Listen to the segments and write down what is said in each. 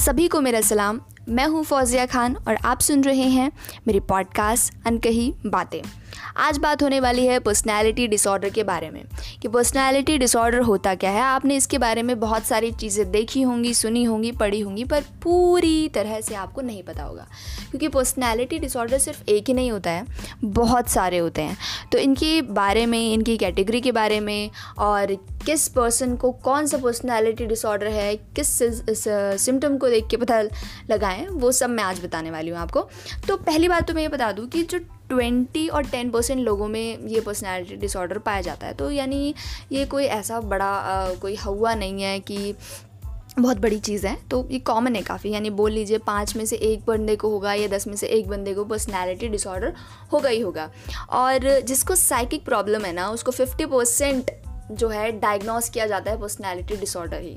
सभी को मेरा सलाम। मैं हूँ फौजिया खान और आप सुन रहे हैं मेरी पॉडकास्ट अनकही बातें। आज बात होने वाली है पर्सनैलिटी डिसऑर्डर के बारे में। कि पर्सनैलिटी डिसऑर्डर होता क्या है? आपने इसके बारे में बहुत सारी चीज़ें देखी होंगी, सुनी होंगी, पढ़ी होंगी, पर पूरी तरह से आपको नहीं पता होगा। क्योंकि पर्सनैलिटी डिसऑर्डर सिर्फ़ एक ही नहीं होता है, बहुत सारे होते हैं। तो इनके बारे में, इनकी कैटेगरी के बारे में, और किस पर्सन को कौन सा पर्सनैलिटी डिसऑर्डर है, किस सिम्टम को देख के पता लगाएँ, वो सब मैं आज बताने वाली हूँ आपको। तो पहली बात तो मैं ये बता दूँ कि जो ट्वेंटी और टेन परसेंट लोगों में ये पर्सनैलिटी डिसऑर्डर पाया जाता है। तो यानी ये कोई ऐसा बड़ा आ, कोई हुआ नहीं है कि बहुत बड़ी चीज़ है। तो ये कॉमन है काफ़ी। यानी बोल लीजिए पाँच में से एक बंदे को होगा या दस में से एक बंदे को पर्सनैलिटी डिसऑर्डर होगा ही होगा। और जिसको साइकिक प्रॉब्लम है ना उसको फिफ्टी परसेंट जो है डायग्नोस किया जाता है पर्सनैलिटी डिसऑर्डर ही।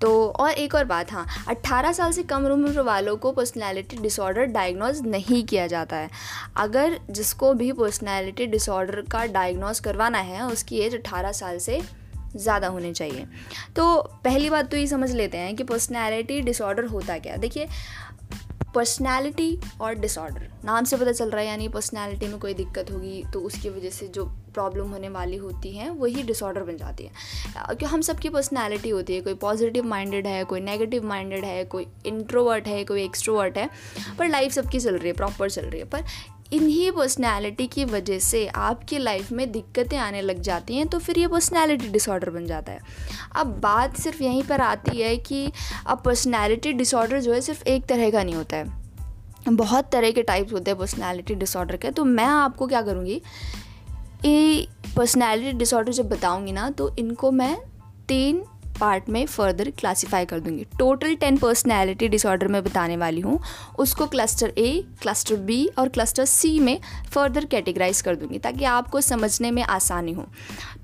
तो और एक और बात हाँ 18 साल से कम उम्र वालों को पर्सनैलिटी डिसऑर्डर डायग्नोज नहीं किया जाता है। अगर जिसको भी पर्सनैलिटी डिसऑर्डर का डायग्नोज करवाना है, उसकी एज 18 साल से ज़्यादा होने चाहिए। तो पहली बात तो ये समझ लेते हैं कि पर्सनैलिटी डिसऑर्डर होता क्या देखिए पर्सनैलिटी और डिसऑर्डर नाम से पता चल रहा है, यानी पर्सनैलिटी में कोई दिक्कत होगी तो उसकी वजह से जो प्रॉब्लम होने वाली होती हैं, वही डिसऑर्डर बन जाती है. क्योंकि हम सबकी पर्सनैलिटी होती है. कोई पॉजिटिव माइंडेड है, कोई नेगेटिव माइंडेड है, कोई इंट्रोवर्ट है, कोई एक्सट्रोवर्ट है, पर लाइफ सबकी चल रही है प्रॉपर चल रही है. पर इन्हीं पर्सनैलिटी की वजह से आपकी लाइफ में दिक्कतें आने लग जाती हैं तो फिर ये पर्सनैलिटी डिसऑर्डर बन जाता है। अब बात सिर्फ़ यहीं पर आती है कि अब पर्सनैलिटी डिसऑर्डर जो है सिर्फ़ एक तरह का नहीं होता है। बहुत तरह के टाइप्स होते हैं पर्सनैलिटी डिसऑर्डर के तो मैं आपको क्या करूँगी? ये पर्सनैलिटी डिसऑर्डर जब बताऊँगी ना तो इनको मैं तीन पार्ट में फर्दर क्लासीफाई कर दूँगी। टोटल टेन पर्सनैलिटी डिसऑर्डर में बताने वाली हूँ। उसको क्लस्टर ए क्लस्टर बी और क्लस्टर सी में फर्दर कैटेगराइज कर दूँगी ताकि आपको समझने में आसानी हो।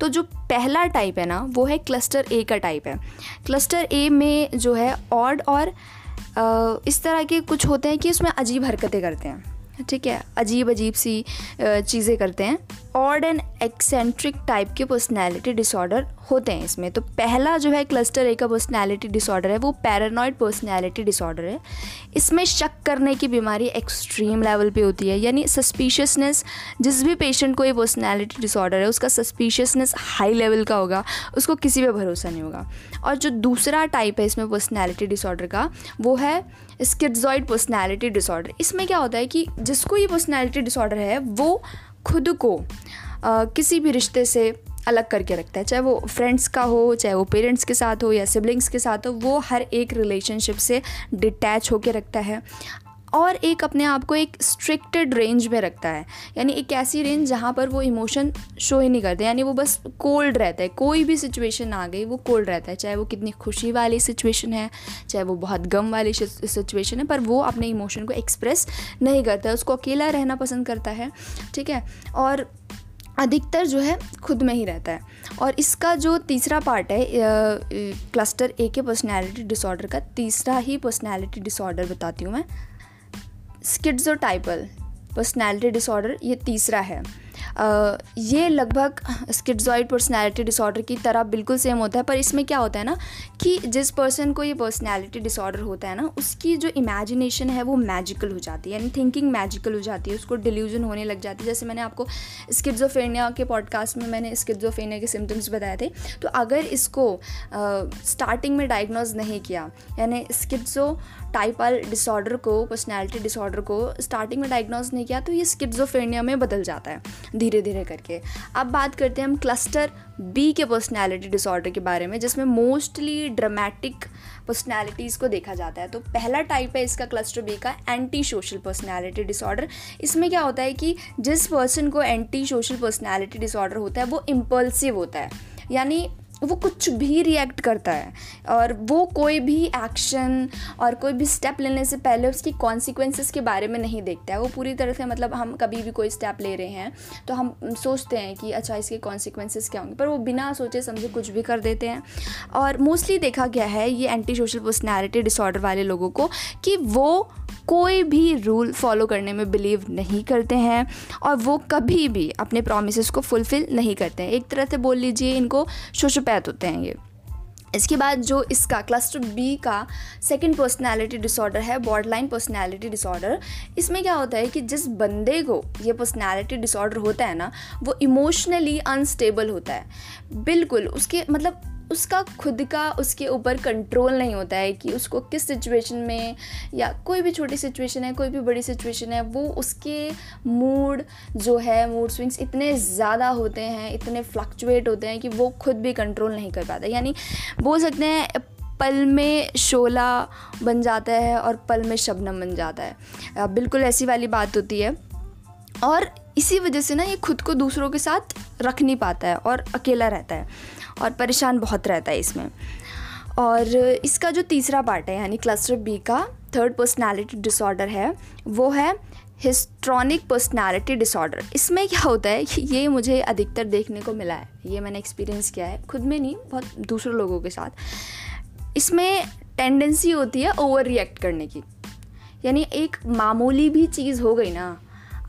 तो जो पहला टाइप है ना, वो है क्लस्टर ए का टाइप है। क्लस्टर ए में जो है ऑड और इस तरह के कुछ होते हैं कि उसमें अजीब हरकतें करते हैं। ठीक है अजीब अजीब सी चीज़ें करते हैं। ऑड एंड एक्सेंट्रिक टाइप के पर्सनैलिटी डिसऑर्डर होते हैं इसमें। तो पहला जो है क्लस्टर ए का पर्सनैलिटी डिसऑर्डर है, वो पैरानॉइड पर्सनैलिटी डिसऑर्डर है। इसमें शक करने की बीमारी एक्सट्रीम लेवल पे होती है। यानी सस्पिशियसनेस जिस भी पेशेंट को ये पर्सनैलिटी डिसऑर्डर है, उसका सस्पिशियसनेस हाई लेवल का होगा, उसको किसी पर भरोसा नहीं होगा। और जो दूसरा टाइप है इसमें पर्सनैलिटी डिसऑर्डर का, वो है स्किड्जॉइड पर्सनैलिटी डिसऑर्डर इसमें क्या होता है कि जिसको ये पर्सनैलिटी डिसऑर्डर है वो खुद को आ, किसी भी रिश्ते से अलग करके रखता है। चाहे वो फ्रेंड्स का हो चाहे वो पेरेंट्स के साथ हो या सिबलिंग्स के साथ हो वो हर एक रिलेशनशिप से डिटैच होकर रखता है। और एक अपने आप को एक स्ट्रिक्टेड रेंज में रखता है। यानी एक ऐसी रेंज जहाँ पर वो इमोशन शो ही नहीं करते। यानी वो बस कोल्ड रहता है। कोई भी सिचुएशन आ गई, वो कोल्ड रहता है। चाहे वो कितनी खुशी वाली सिचुएशन है, चाहे वो बहुत गम वाली सिचुएशन है, पर वो अपने इमोशन को एक्सप्रेस नहीं करता है। उसको अकेला रहना पसंद करता है। ठीक है? और अधिकतर जो है, खुद में ही रहता है। और इसका जो तीसरा पार्ट है क्लस्टर ए के पर्सनैलिटी डिसऑर्डर का, तीसरा ही पर्सनैलिटी डिसऑर्डर बताती हूँ मैं। स्किड्जोटाइपल पर्सनैलिटी डिसऑर्डर ये तीसरा है। ये लगभग स्किड्जॉइड पर्सनैलिटी डिसऑर्डर की तरह बिल्कुल सेम होता है, पर इसमें क्या होता है ना कि जिस पर्सन को ये पर्सनैलिटी डिसऑर्डर होता है ना, उसकी जो इमेजिनेशन है वो मैजिकल हो जाती है, यानी थिंकिंग मैजिकल हो जाती है, उसको डिल्यूजन होने लग जाती है। जैसे मैंने आपको स्किड्जोफेनिया के पॉडकास्ट में मैंने स्किड्जोफेनिया के सिम्टम्स बताए थे तो अगर इसको स्टार्टिंग में डायग्नोज नहीं किया, यानी स्किड्जो टाइपल डिसऑर्डर को पर्सनैलिटी डिसऑर्डर को स्टार्टिंग में डायग्नोज नहीं किया तो ये स्किड्जोफेनिया में बदल जाता है धीरे धीरे करके। अब बात करते हैं हम क्लस्टर बी के पर्सनैलिटी डिसऑर्डर के बारे में, जिसमें मोस्टली ड्रामेटिक पर्सनैलिटीज़ को देखा जाता है। तो पहला टाइप है इसका क्लस्टर बी का एंटी सोशल पर्सनैलिटी डिसऑर्डर इसमें क्या होता है कि जिस पर्सन को एंटी सोशल पर्सनैलिटी डिसऑर्डर होता है, वो इम्पल्सिव होता है। यानी वो कुछ भी रिएक्ट करता है। और वो कोई भी एक्शन और कोई भी स्टेप लेने से पहले उसकी कॉन्सिक्वेंसेस के बारे में नहीं देखता है। वो पूरी तरह से मतलब हम कभी भी कोई स्टेप ले रहे हैं तो हम सोचते हैं कि अच्छा इसके कॉन्सिक्वेंसेस क्या होंगे। पर वो बिना सोचे समझे कुछ भी कर देते हैं। और मोस्टली देखा गया है ये एंटी सोशल पर्सनैलिटी डिसऑर्डर वाले लोगों को कि वो कोई भी रूल फॉलो करने में बिलीव नहीं करते हैं और वो कभी भी अपने प्रोमिस को फुलफ़िल नहीं करते हैं। एक तरह से बोल लीजिए इनको सोशोपैथ होते हैं ये। इसके बाद जो इसका क्लस्टर बी का सेकंड पर्सनालिटी डिसऑर्डर है बॉर्डलाइन पर्सनालिटी डिसऑर्डर इसमें क्या होता है कि जिस बंदे को ये पर्सनालिटी डिसऑर्डर होता है ना, वो इमोशनली अनस्टेबल होता है। बिल्कुल, उसके मतलब उसका खुद का उसके ऊपर कंट्रोल नहीं होता है कि उसको किस सिचुएशन में या कोई भी छोटी सिचुएशन है, कोई भी बड़ी सिचुएशन है, वो उसके मूड जो है मूड स्विंग्स इतने ज़्यादा होते हैं, इतने फ्लक्चुएट होते हैं कि वो खुद भी कंट्रोल नहीं कर पाता। यानी बोल सकते हैं, पल में शोला बन जाता है और पल में शबनम बन जाता है। बिल्कुल ऐसी वाली बात होती है। और इसी वजह से ना ये खुद को दूसरों के साथ रख नहीं पाता है और अकेला रहता है। और परेशान बहुत रहता है इसमें। और इसका जो तीसरा पार्ट है, यानी क्लस्टर बी का थर्ड पर्सनालिटी डिसऑर्डर है, वो है हिस्ट्रॉनिक पर्सनालिटी डिसऑर्डर इसमें क्या होता है ये मुझे अधिकतर देखने को मिला है। ये मैंने एक्सपीरियंस किया है। खुद में नहीं, बहुत दूसरे लोगों के साथ। इसमें टेंडेंसी होती है ओवर रिएक्ट करने की। यानी एक मामूली भी चीज़ हो गई ना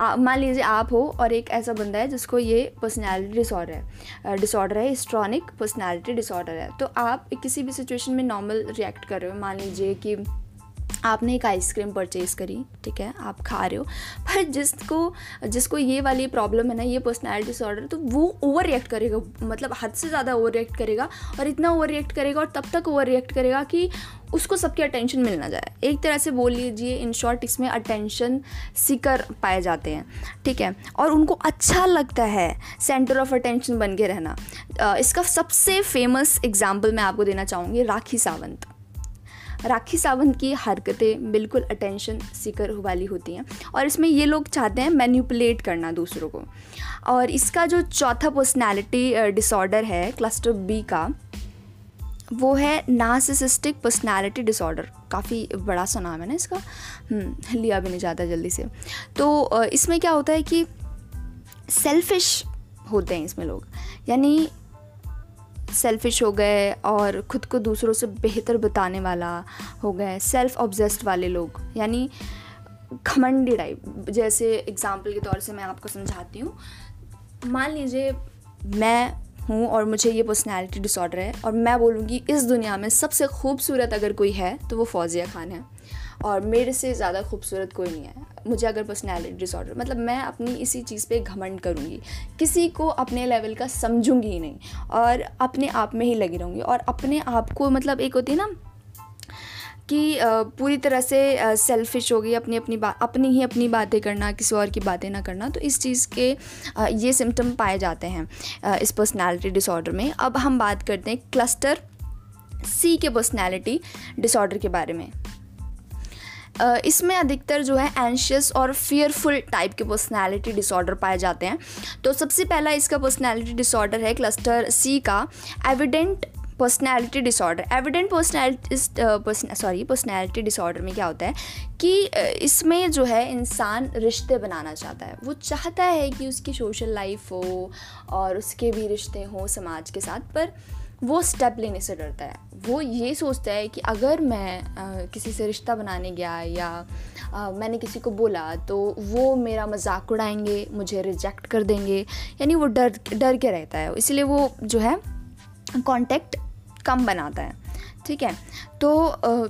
मान लीजिए आप हो और एक ऐसा बंदा है जिसको ये पर्सनैलिटी डिसऑर्डर है। डिसऑर्डर है हिस्ट्रॉनिक पर्सनैलिटी डिसऑर्डर है। तो आप किसी भी सिचुएशन में नॉर्मल रिएक्ट कर रहे हो। मान लीजिए कि आपने एक आइसक्रीम परचेज़ करी, ठीक है? आप खा रहे हो। पर जिसको जिसको ये वाली प्रॉब्लम है ना, ये पर्सनैलिटी डिसऑर्डर तो वो ओवर रिएक्ट करेगा। मतलब हद से ज़्यादा ओवर रिएक्ट करेगा और इतना ओवर रिएक्ट करेगा और तब तक ओवर रिएक्ट करेगा कि उसको सबकी अटेंशन मिलना जाए। एक तरह से बोल लीजिए इन शॉर्ट इसमें अटेंशन सीकर पाए जाते हैं, ठीक है? और उनको अच्छा लगता है सेंटर ऑफ़ अटेंशन बन के रहना। इसका सबसे फ़ेमस एग्ज़ाम्पल मैं आपको देना चाहूँगी, राखी सावंत। राखी सावंत की हरकतें बिल्कुल अटेंशन सीकर वाली होती हैं। और इसमें ये लोग चाहते हैं मैन्यूपलेट करना दूसरों को। और इसका जो चौथा पर्सनैलिटी डिसऑर्डर है क्लस्टर बी का वो है नासिसिस्टिक पर्सनैलिटी डिसऑर्डर काफ़ी बड़ा सा नाम है ना इसका। हम्म, लिया भी नहीं जाता जल्दी से। तो इसमें क्या होता है कि सेल्फिश होते हैं इसमें लोग। यानी सेल्फिश हो गए और ख़ुद को दूसरों से बेहतर बताने वाला हो गए सेल्फ ऑब्जेस्ट वाले लोग। यानी घमंडी टाइप जैसे एग्ज़ाम्पल के तौर से मैं आपको समझाती हूँ। मान लीजिए मैं हूँ और मुझे ये पर्सनैलिटी डिसऑर्डर है और मैं बोलूँगी, इस दुनिया में सबसे खूबसूरत अगर कोई है तो वो फौजिया खान है। और मेरे से ज़्यादा खूबसूरत कोई नहीं है। मुझे अगर पर्सनैलिटी डिसऑर्डर मतलब मैं अपनी इसी चीज़ पे घमंड करूँगी, किसी को अपने लेवल का समझूँगी ही नहीं और अपने आप में ही लगी रहूँगी और अपने आप को मतलब एक होती है ना कि पूरी तरह से सेल्फिश हो गई, अपनी अपनी बात अपनी ही अपनी बातें करना, किसी और की बातें ना करना तो इस चीज़ के ये सिम्टम पाए जाते हैं इस पर्सनैलिटी डिसऑर्डर में। अब हम बात करते हैं क्लस्टर सी के पर्सनैलिटी डिसऑर्डर के बारे में। इसमें अधिकतर जो है एंशियस और फियरफुल टाइप के पर्सनैलिटी डिसऑर्डर पाए जाते हैं। तो सबसे पहला इसका पर्सनैलिटी डिसऑर्डर है क्लस्टर सी का avoidant personality disorder avoidant personality sorry personality disorder में क्या होता है कि इसमें जो है इंसान रिश्ते बनाना चाहता है। वो चाहता है कि उसकी सोशल लाइफ हो और उसके भी रिश्ते हों समाज के साथ, पर वो स्टेप लेने से डरता है। वो ये सोचता है कि अगर मैं आ, किसी से रिश्ता बनाने गया या आ, मैंने किसी को बोला तो वो मेरा मज़ाक उड़ाएँगे मुझे रिजेक्ट कर देंगे। यानी वो डर डर के रहता है। इसलिए वो जो है कांटेक्ट कम बनाता है। ठीक है? तो आ,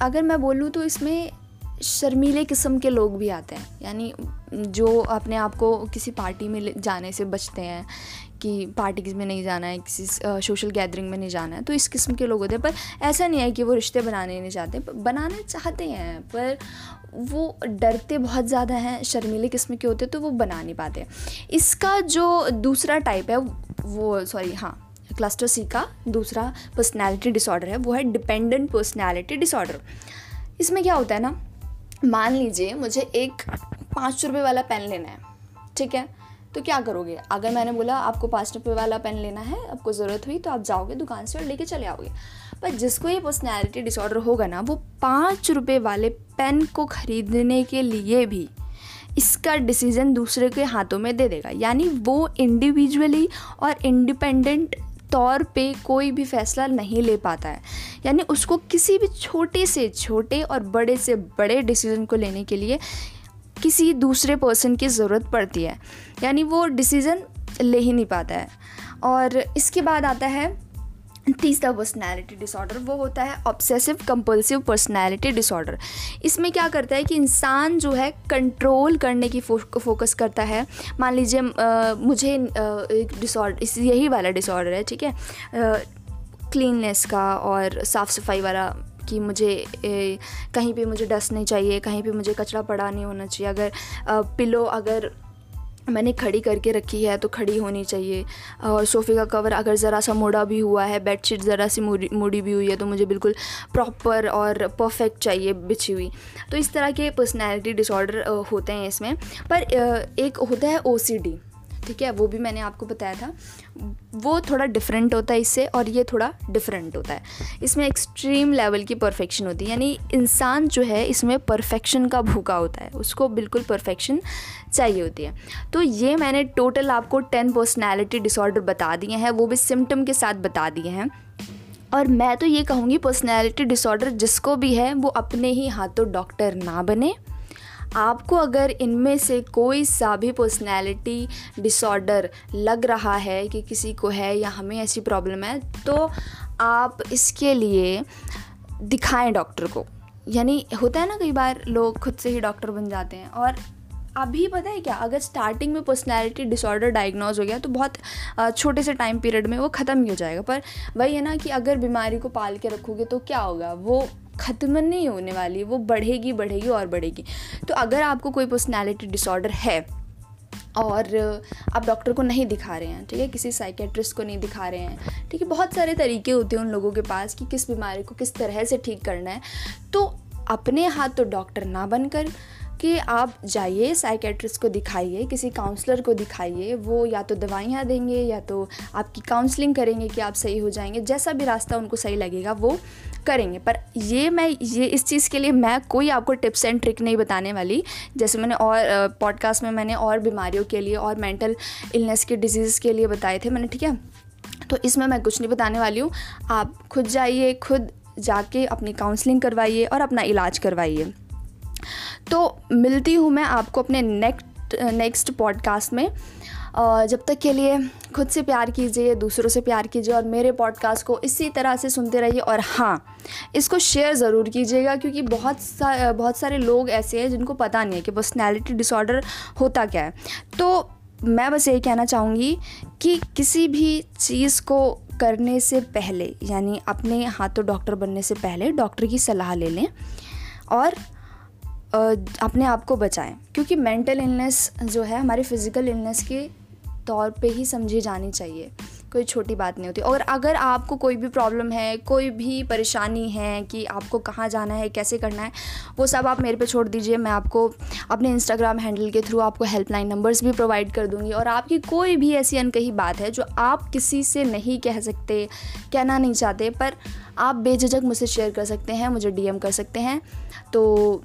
अगर मैं बोलूँ तो इसमें शर्मीले किस्म के लोग भी आते हैं। यानी जो अपने आप को किसी पार्टी में जाने से बचते हैं कि पार्टीज़ में नहीं जाना है, किसी सोशल गैदरिंग में नहीं जाना है तो इस किस्म के लोग होते हैं। पर ऐसा नहीं है कि वो रिश्ते बनाने नहीं चाहते बनाना चाहते हैं, पर वो डरते बहुत ज़्यादा हैं, शर्मीले किस्म के होते तो वो बना नहीं पाते इसका जो दूसरा टाइप है, वो सॉरी हाँ क्लस्टर सी का दूसरा पर्सनैलिटी डिसऑर्डर है, वो है डिपेंडेंट पर्सनैलिटी डिसऑर्डर इसमें क्या होता है ना, मान लीजिए मुझे एक पाँच रुपये वाला पेन लेना है, ठीक है? तो क्या करोगे? अगर मैंने बोला, आपको पाँच रुपये वाला पेन लेना है, आपको ज़रूरत हुई तो आप जाओगे दुकान से और लेके चले आओगे। पर जिसको ये पर्सनैलिटी डिसऑर्डर होगा ना, वो पाँच रुपये वाले पेन को ख़रीदने के लिए भी इसका डिसीज़न दूसरे के हाथों में दे देगा। यानी वो इंडिविजुअली और इंडिपेंडेंट तौर पे कोई भी फैसला नहीं ले पाता है। यानी उसको किसी भी छोटे से, छोटे और बड़े से बड़े डिसीज़न को लेने के लिए किसी दूसरे पर्सन की ज़रूरत पड़ती है। यानी वो डिसीज़न ले ही नहीं पाता है। और इसके बाद आता है तीसरा पर्सनैलिटी डिसऑर्डर वो होता है ऑब्सेसिव कंपल्सिव पर्सनैलिटी डिसऑर्डर इसमें क्या करता है कि इंसान जो है कंट्रोल करने की फो, फोकस करता है। मान लीजिए मुझे एक डिसऑर्डर यही वाला डिसऑर्डर है ठीक है? क्लीननेस का और साफ़ सफ़ाई वाला कि मुझे ए, कहीं पे मुझे डस्ट नहीं चाहिए कहीं पे मुझे कचरा पड़ा नहीं होना चाहिए। अगर आ, पिलो अगर मैंने खड़ी करके रखी है तो खड़ी होनी चाहिए। और सोफ़े का कवर अगर ज़रा सा मोड़ा भी हुआ है बेडशीट ज़रा सी मुड़ी भी हुई है तो मुझे बिल्कुल प्रॉपर और परफेक्ट चाहिए बिछी हुई। तो इस तरह के पर्सनैलिटी डिसऑर्डर होते हैं इसमें। पर एक होता है ओसीडी। ठीक है, वो भी मैंने आपको बताया था। वो थोड़ा डिफरेंट होता है इससे और ये थोड़ा डिफरेंट होता है। इसमें एक्सट्रीम लेवल की परफेक्शन होती है, यानी इंसान जो है, इसमें परफेक्शन का भूखा होता है। उसको बिल्कुल परफेक्शन चाहिए होती है। तो ये मैंने टोटल आपको टेन पर्सनैलिटी डिसऑर्डर बता दिए हैं, वो भी सिम्टम के साथ बता दिए हैं। और मैं तो ये कहूँगी पर्सनैलिटी डिसऑर्डर जिसको भी है, वो अपने ही हाथों डॉक्टर ना बने। आपको अगर इनमें से कोई सा भी पर्सनैलिटी डिसऑर्डर लग रहा है कि किसी को है या हमें ऐसी प्रॉब्लम है तो आप इसके लिए दिखाएँ डॉक्टर को। यानी होता है ना कई बार लोग खुद से ही डॉक्टर बन जाते हैं और अभी पता है क्या, अगर स्टार्टिंग में पर्सनैलिटी डिसऑर्डर डायग्नोज हो गया तो बहुत छोटे से टाइम पीरियड में वो ख़त्म ही हो जाएगा। पर वही है ना कि अगर बीमारी को पाल के रखोगे तो क्या होगा? वो ख़त्म नहीं होने वाली, वो बढ़ेगी बढ़ेगी और बढ़ेगी। तो अगर आपको कोई पर्सनैलिटी डिसऑर्डर है और आप डॉक्टर को नहीं दिखा रहे हैं, ठीक है, किसी साइकेट्रिस्ट को नहीं दिखा रहे हैं, ठीक है, बहुत सारे तरीके होते हैं उन लोगों के पास कि किस बीमारी को किस तरह से ठीक करना है तो अपने हाथ तो डॉक्टर ना बनकर कि आप जाइए साइकेट्रिस्ट को दिखाइए, किसी काउंसलर को दिखाइए, वो या तो दवाइयाँ देंगे या तो आपकी काउंसलिंग करेंगे कि आप सही हो जाएँगे, जैसा भी रास्ता उनको सही लगेगा, वो करेंगे। पर ये मैं, ये इस चीज़ के लिए मैं कोई आपको टिप्स एंड ट्रिक नहीं बताने वाली। जैसे मैंने और पॉडकास्ट में मैंने और बीमारियों के लिए और मेंटल इलनेस के डिज़ीज़ के लिए बताए थे मैंने, ठीक है? तो इसमें मैं कुछ नहीं बताने वाली हूँ। आप खुद जाइए, खुद जाके अपनी काउंसलिंग करवाइए और अपना इलाज करवाइए। तो मिलती हूँ मैं आपको अपने नेक्स्ट नेक्स्ट पॉडकास्ट में। जब तक के लिए खुद से प्यार कीजिए, दूसरों से प्यार कीजिए और मेरे पॉडकास्ट को इसी तरह से सुनते रहिए। और हाँ इसको शेयर ज़रूर कीजिएगा क्योंकि बहुत सा, बहुत सारे लोग ऐसे हैं जिनको पता नहीं है कि पर्सनैलिटी डिसऑर्डर होता क्या है। तो मैं बस यही कहना चाहूँगी कि किसी भी चीज़ को करने से पहले, यानी अपने हाथों डॉक्टर बनने से पहले डॉक्टर की सलाह ले लें और अपने आप को बचाएँ। क्योंकि मेंटल इलनेस जो है, हमारे फ़िज़िकल इलनेस के तौर पे ही समझी जानी चाहिए। कोई छोटी बात नहीं होती। और अगर आपको कोई भी प्रॉब्लम है, कोई भी परेशानी है कि आपको कहाँ जाना है, कैसे करना है, वो सब आप मेरे पे छोड़ दीजिए। मैं आपको अपने इंस्टाग्राम हैंडल के थ्रू आपको हेल्पलाइन नंबर्स भी प्रोवाइड कर दूँगी। और आपकी कोई भी ऐसी अनकही बात है, जो आप किसी से नहीं कह सकते, कहना नहीं चाहते, पर आप बेझिझक मुझसे शेयर कर सकते हैं, मुझे डीएम कर सकते हैं। तो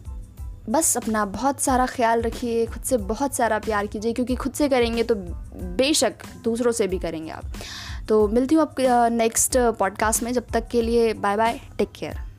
बस अपना बहुत सारा ख्याल रखिए, खुद से बहुत सारा प्यार कीजिए, क्योंकि खुद से करेंगे तो बेशक दूसरों से भी करेंगे आप। तो मिलती हूँ आप नेक्स्ट पॉडकास्ट में, जब तक के लिए बाय बाय टेक केयर